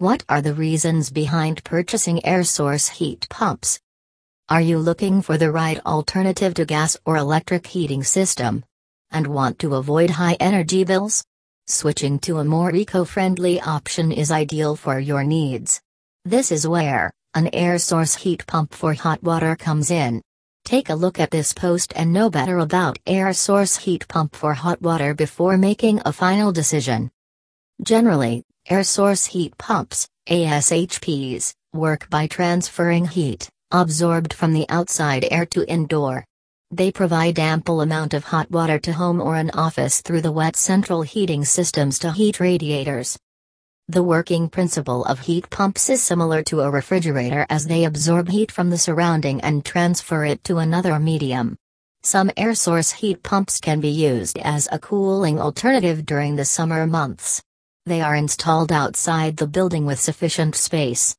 What are the reasons behind purchasing air source heat pumps? Are you looking for the right alternative to gas or electric heating system? And want to avoid high energy bills? Switching to a more eco friendly option is ideal for your needs. This is where an air source heat pump for hot water comes in. Take a look at this post and know better about air source heat pump for hot water before making a final decision. Generally, Air source heat pumps, ASHPs, work by transferring heat, absorbed from the outside air to indoor. They provide ample amount of hot water to home or an office through the wet central heating systems to heat radiators. The working principle of heat pumps is similar to a refrigerator as they absorb heat from the surrounding and transfer it to another medium. Some air source heat pumps can be used as a cooling alternative during the summer months. They are installed outside the building with sufficient space,